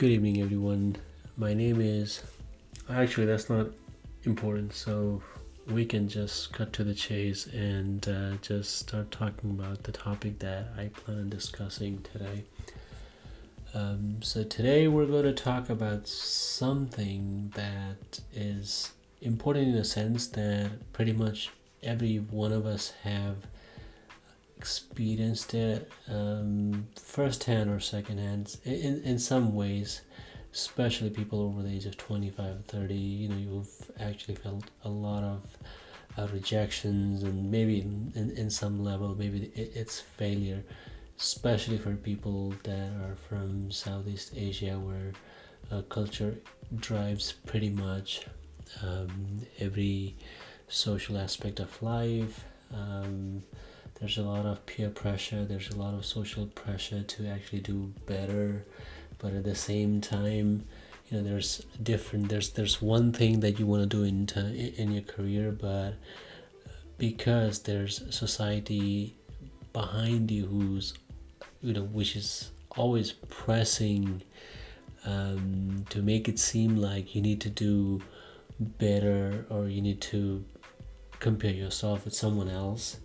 Good evening, everyone. My name is. Actually, that's not important, so we can just cut to the chase and uh, just start talking about the topic that I plan on discussing today. Um, so, today we're going to talk about something that is important in a sense that pretty much every one of us have experienced it um, firsthand or secondhand in, in some ways especially people over the age of 25 30 you know you've actually felt a lot of uh, rejections and maybe in, in, in some level maybe it, it's failure especially for people that are from southeast asia where uh, culture drives pretty much um, every social aspect of life um, there's a lot of peer pressure there's a lot of social pressure to actually do better. But at the same time you know there's different there's there's one thing that you want to do in in your career but because there's society behind you who's you know which is always pressing um, to make it seem like you need to do better or you need to compare yourself with someone else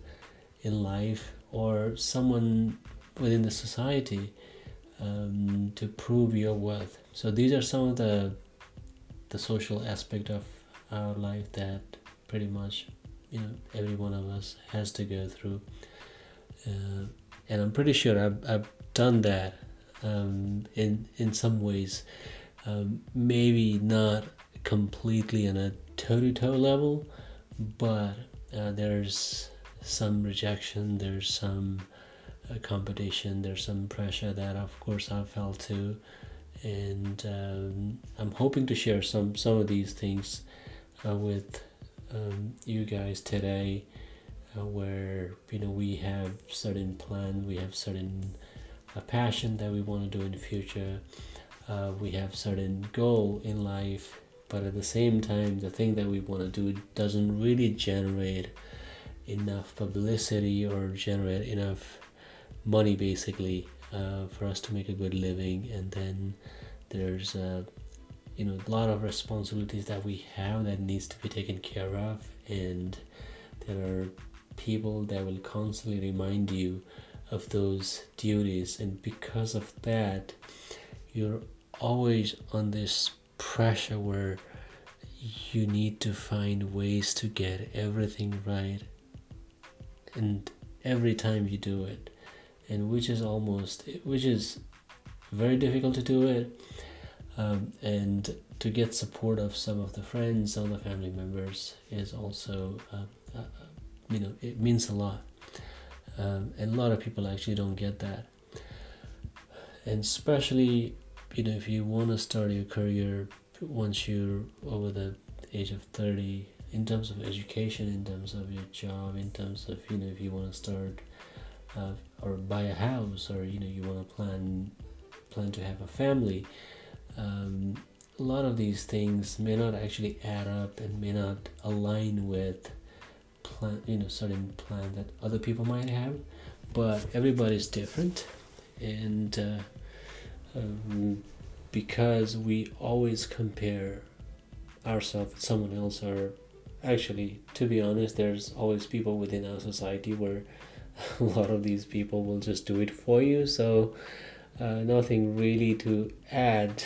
in life or someone within the society um, to prove your worth. So these are some of the the social aspect of our life that pretty much you know every one of us has to go through. Uh, and I'm pretty sure I've, I've done that um, in in some ways. Um, maybe not completely on a toe to toe level, but uh, there's some rejection, there's some uh, competition, there's some pressure that, of course, I felt too, and um, I'm hoping to share some some of these things uh, with um, you guys today, uh, where you know we have certain plan, we have certain uh, passion that we want to do in the future, uh, we have certain goal in life, but at the same time, the thing that we want to do doesn't really generate enough publicity or generate enough money basically uh, for us to make a good living. And then there's a you know a lot of responsibilities that we have that needs to be taken care of. And there are people that will constantly remind you of those duties. And because of that you're always on this pressure where you need to find ways to get everything right and every time you do it and which is almost which is very difficult to do it um, and to get support of some of the friends some of the family members is also uh, uh, you know it means a lot. Um, and a lot of people actually don't get that. And especially you know if you want to start your career once you're over the age of 30 in terms of education in terms of your job in terms of you know if you want to start uh, or buy a house or you know you want to plan plan to have a family um, a lot of these things may not actually add up and may not align with plan you know certain plan that other people might have but everybody's different. And uh, um, because we always compare ourselves with someone else or actually to be honest there's always people within our society where a lot of these people will just do it for you. So uh, nothing really to add.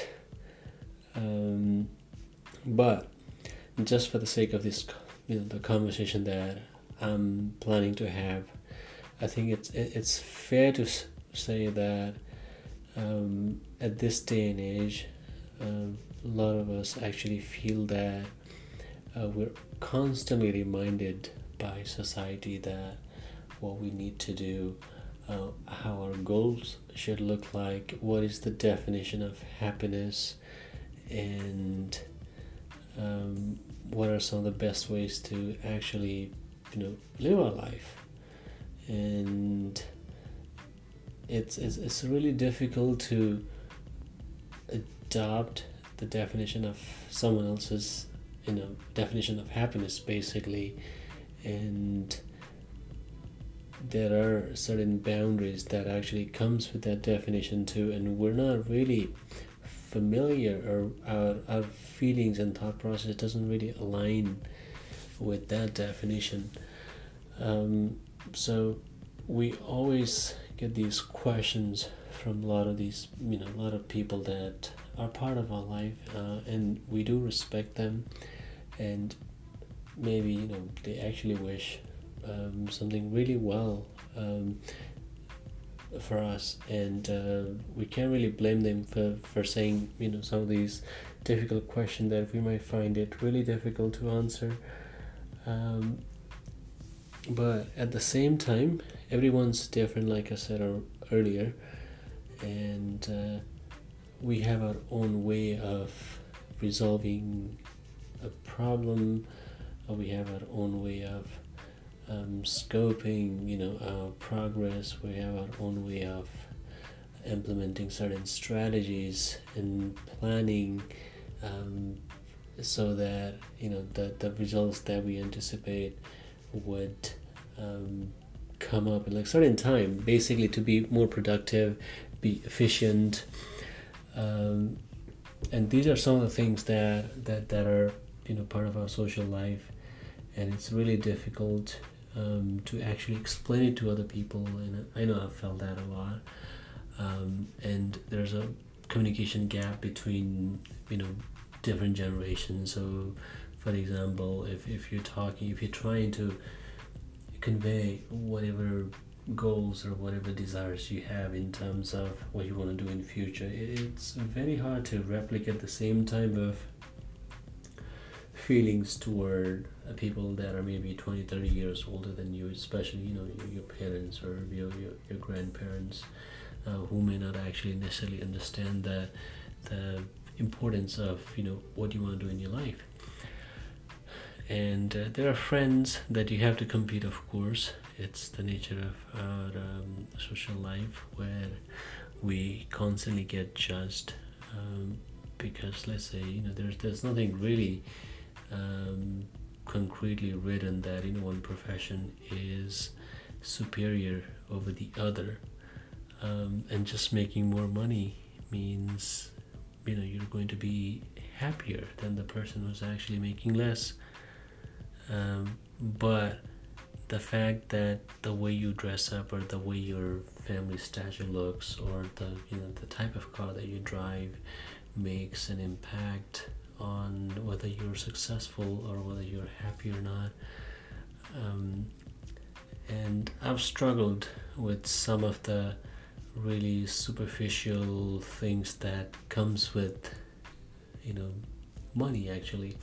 Um, but just for the sake of this you know the conversation that i'm planning to have i think it's it's fair to say that um, at this day and age um, a lot of us actually feel that uh, we're constantly reminded by society that what we need to do, uh, how our goals should look like, what is the definition of happiness, and um, what are some of the best ways to actually, you know, live our life. And it's, it's, it's really difficult to adopt the definition of someone else's you know definition of happiness basically and there are certain boundaries that actually comes with that definition too and we're not really familiar or our, our feelings and thought process doesn't really align with that definition. Um, so we always get these questions from a lot of these, you know, a lot of people that are part of our life, uh, and we do respect them, and maybe you know they actually wish um, something really well um, for us, and uh, we can't really blame them for for saying you know some of these difficult questions that we might find it really difficult to answer. Um, but at the same time, everyone's different, like I said earlier, and uh, we have our own way of resolving a problem, or we have our own way of um, scoping, you know, our progress. We have our own way of implementing certain strategies and planning um, so that you know the, the results that we anticipate would um, come up in like certain time basically to be more productive be efficient um, and these are some of the things that, that that are you know part of our social life. And it's really difficult um, to actually explain it to other people and I know I've felt that a lot. Um, and there's a communication gap between you know different generations. So for example if, if you're talking if you're trying to convey whatever goals or whatever desires you have in terms of what you want to do in future it's very hard to replicate the same type of feelings toward people that are maybe 20 30 years older than you especially you know your parents or your, your, your grandparents uh, who may not actually necessarily understand the, the importance of you know what you want to do in your life. And uh, there are friends that you have to compete of course. It's the nature of our um, social life where we constantly get judged um, because let's say you know there's there's nothing really um, concretely written that in one profession is superior over the other. Um, and just making more money means you know you're going to be happier than the person who's actually making less. Um, but the fact that the way you dress up or the way your family stature looks or the you know the type of car that you drive makes an impact on whether you're successful or whether you're happy or not. Um, and I've struggled with some of the really superficial things that comes with you know money actually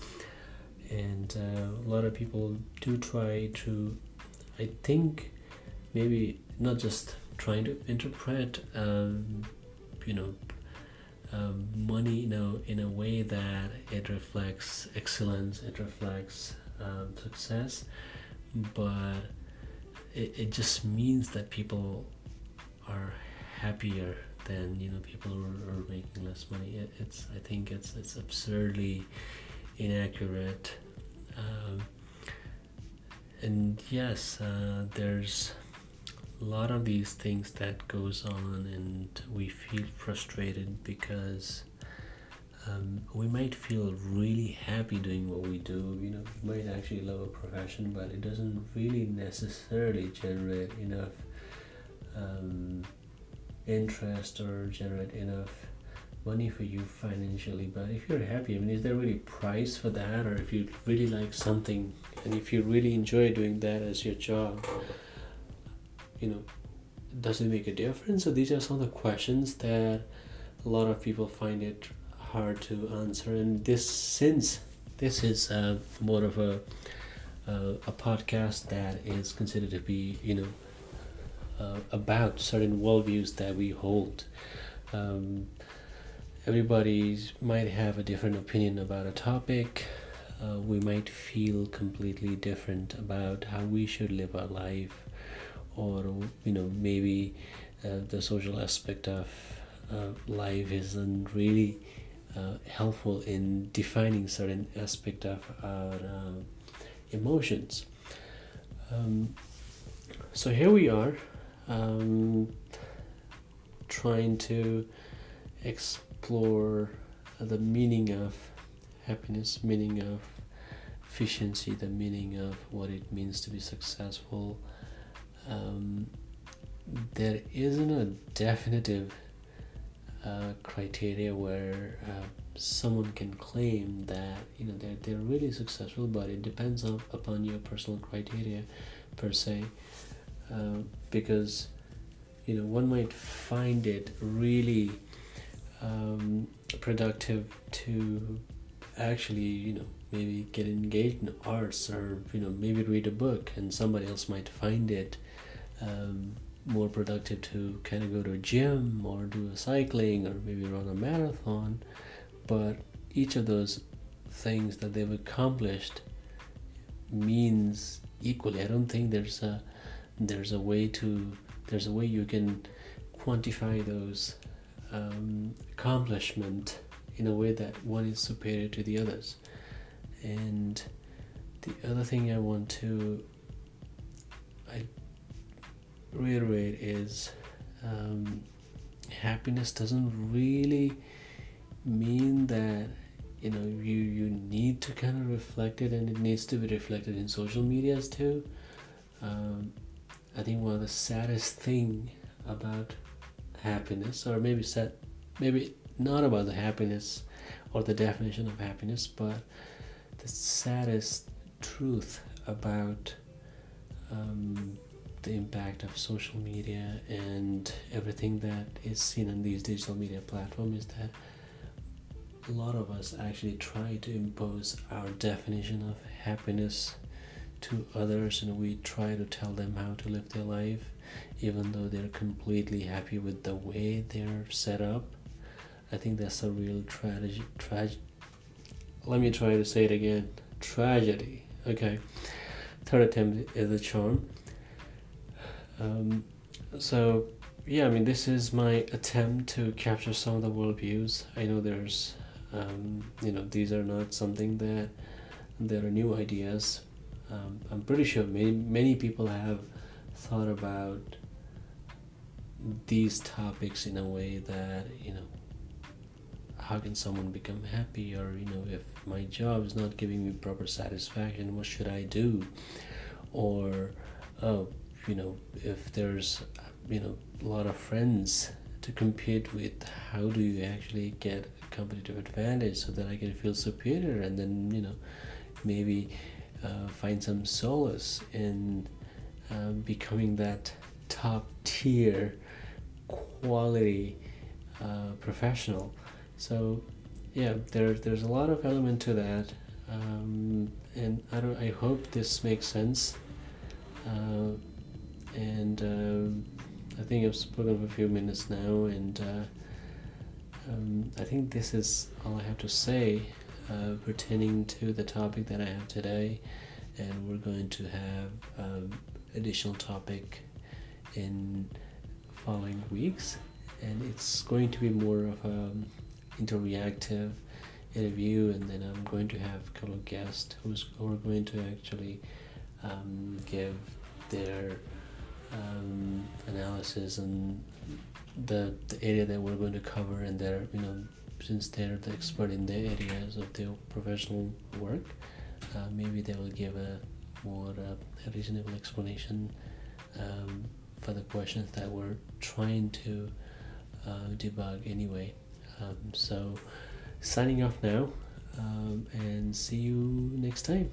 and uh, a lot of people do try to i think maybe not just trying to interpret um, you know um, money you know in a way that it reflects excellence it reflects um, success but it, it just means that people are happier than you know people who are, are making less money. It, it's i think it's it's absurdly inaccurate. Um, and yes uh, there's a lot of these things that goes on and we feel frustrated because um, we might feel really happy doing what we do you know we might actually love a profession but it doesn't really necessarily generate enough um, interest or generate enough money for you financially. But if you're happy i mean is there really price for that? Or if you really like something and if you really enjoy doing that as your job you know does it make a difference so these are some of the questions that a lot of people find it hard to answer and this since this is uh, more of a uh, a podcast that is considered to be you know uh, about certain worldviews that we hold. Um, everybody might have a different opinion about a topic. Uh, we might feel completely different about how we should live our life, or you know maybe uh, the social aspect of uh, life isn't really uh, helpful in defining certain aspect of our uh, emotions. Um, so here we are um, trying to explore the meaning of happiness, meaning of efficiency, the meaning of what it means to be successful. Um, there isn't a definitive uh, criteria where uh, someone can claim that you know they're, they're really successful but it depends on, upon your personal criteria per se. Uh, because you know one might find it really um, productive to actually you know maybe get engaged in arts or you know maybe read a book and somebody else might find it um, more productive to kind of go to a gym or do a cycling or maybe run a marathon. But each of those things that they've accomplished means equally. I don't think there's a there's a way to there's a way you can quantify those um, accomplishment in a way that one is superior to the others and the other thing i want to i reiterate is um, happiness doesn't really mean that you know you you need to kind of reflect it and it needs to be reflected in social medias too. Um, i think one of the saddest thing about happiness or maybe sad maybe not about the happiness or the definition of happiness but the saddest truth about um, the impact of social media and everything that is seen on these digital media platforms is that a lot of us actually try to impose our definition of happiness to others and we try to tell them how to live their life even though they're completely happy with the way they're set up. I think that's a real tragedy trage- let me try to say it again tragedy okay third attempt is a charm um, so yeah, I mean, this is my attempt to capture some of the worldviews. I know there's, um, you know, these are not something that there are new ideas. Um, I'm pretty sure many many people have thought about these topics in a way that you know how can someone become happy or you know if my job is not giving me proper satisfaction what should i do? Or oh you know if there's you know a lot of friends to compete with how do you actually get a competitive advantage so that i can feel superior and then you know maybe uh, find some solace in um, becoming that top tier quality uh, professional so yeah there, there's a lot of element to that um, and I don't I hope this makes sense uh, and uh, I think I've spoken for a few minutes now, and uh, um, I think this is all I have to say uh, pertaining to the topic that I have today. And we're going to have um, additional topic in following weeks, and it's going to be more of a interreactive interview, and then I'm going to have a couple of guests who's who are going to actually um, give their um, analysis and the, the area that we're going to cover and they're you know since they're the expert in their areas of their professional work uh, maybe they will give a more uh, reasonable explanation um, for the questions that we're trying to uh, debug anyway um, so, signing off now, um, and see you next time.